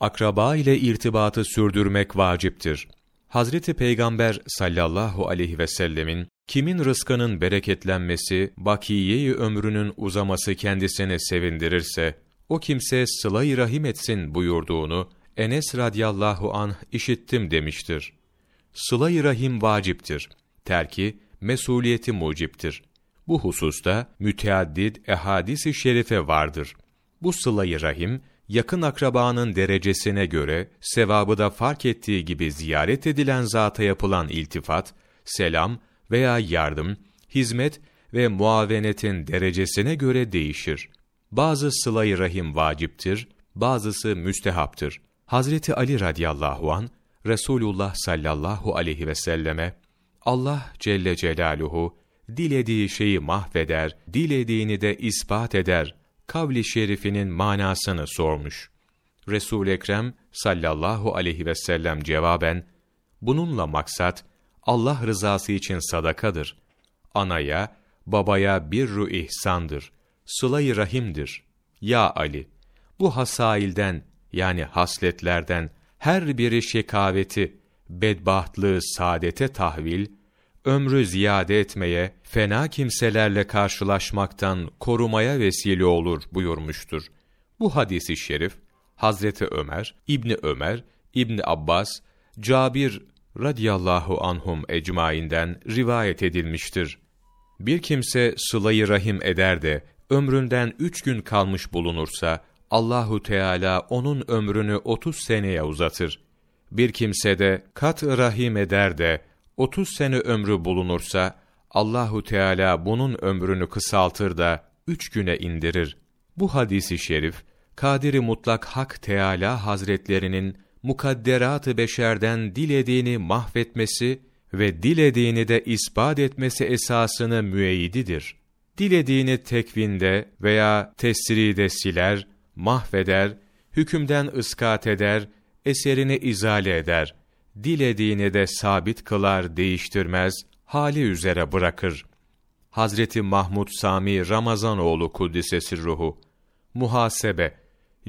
Akraba ile irtibatı sürdürmek vaciptir. Hazreti Peygamber sallallahu aleyhi ve sellemin kimin rızkının bereketlenmesi, bakiyeyi ömrünün uzaması kendisini sevindirirse, o kimse sıla-i rahim etsin buyurduğunu Enes radıyallahu anh işittim demiştir. Sıla-i rahim vaciptir. Terki mesuliyeti muciptir. Bu hususta müteaddit ehadis-i şerife vardır. Bu sıla-i rahim yakın akrabanın derecesine göre sevabı da fark ettiği gibi ziyaret edilen zata yapılan iltifat, selam veya yardım, hizmet ve muavenetin derecesine göre değişir. Bazı sıla-i rahim vaciptir, bazısı müstehaptır. Hazreti Ali radıyallahu an Resulullah sallallahu aleyhi ve selleme Allah Celle Celaluhu dilediği şeyi mahveder, dilediğini de ispat eder kavli şerifinin manasını sormuş. Resul Ekrem sallallahu aleyhi ve sellem cevaben bununla maksat Allah rızası için sadakadır. Anaya, babaya bir ru ihsandır. Sıla-i rahimdir. Ya Ali, bu hasailden yani hasletlerden her biri şekaveti, bedbahtlığı saadete tahvil, ömrü ziyade etmeye, fena kimselerle karşılaşmaktan korumaya vesile olur buyurmuştur. Bu hadisi şerif, Hazreti Ömer, İbni Ömer, İbni Abbas, Cabir radıyallahu anhum ecmainden rivayet edilmiştir. Bir kimse sılayı rahim eder de ömründen üç gün kalmış bulunursa Allahu Teala onun ömrünü 30 seneye uzatır. Bir kimse de kat rahim eder de 30 sene ömrü bulunursa Allahu Teala bunun ömrünü kısaltır da üç güne indirir. Bu hadisi şerif Kadiri Mutlak Hak Teala Hazretlerinin mukadderat-ı beşerden dilediğini mahvetmesi ve dilediğini de ispat etmesi esasını müeyyididir. Dilediğini tekvinde veya tesride siler, mahveder, hükümden ıskat eder, eserini izale eder. Dilediğini de sabit kılar, değiştirmez, hali üzere bırakır. Hazreti Mahmud Sami Ramazanoğlu Kuddisesi Ruhu. Muhasebe.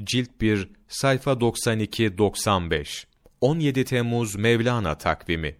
Cilt 1 sayfa 92 95 17 Temmuz Mevlana takvimi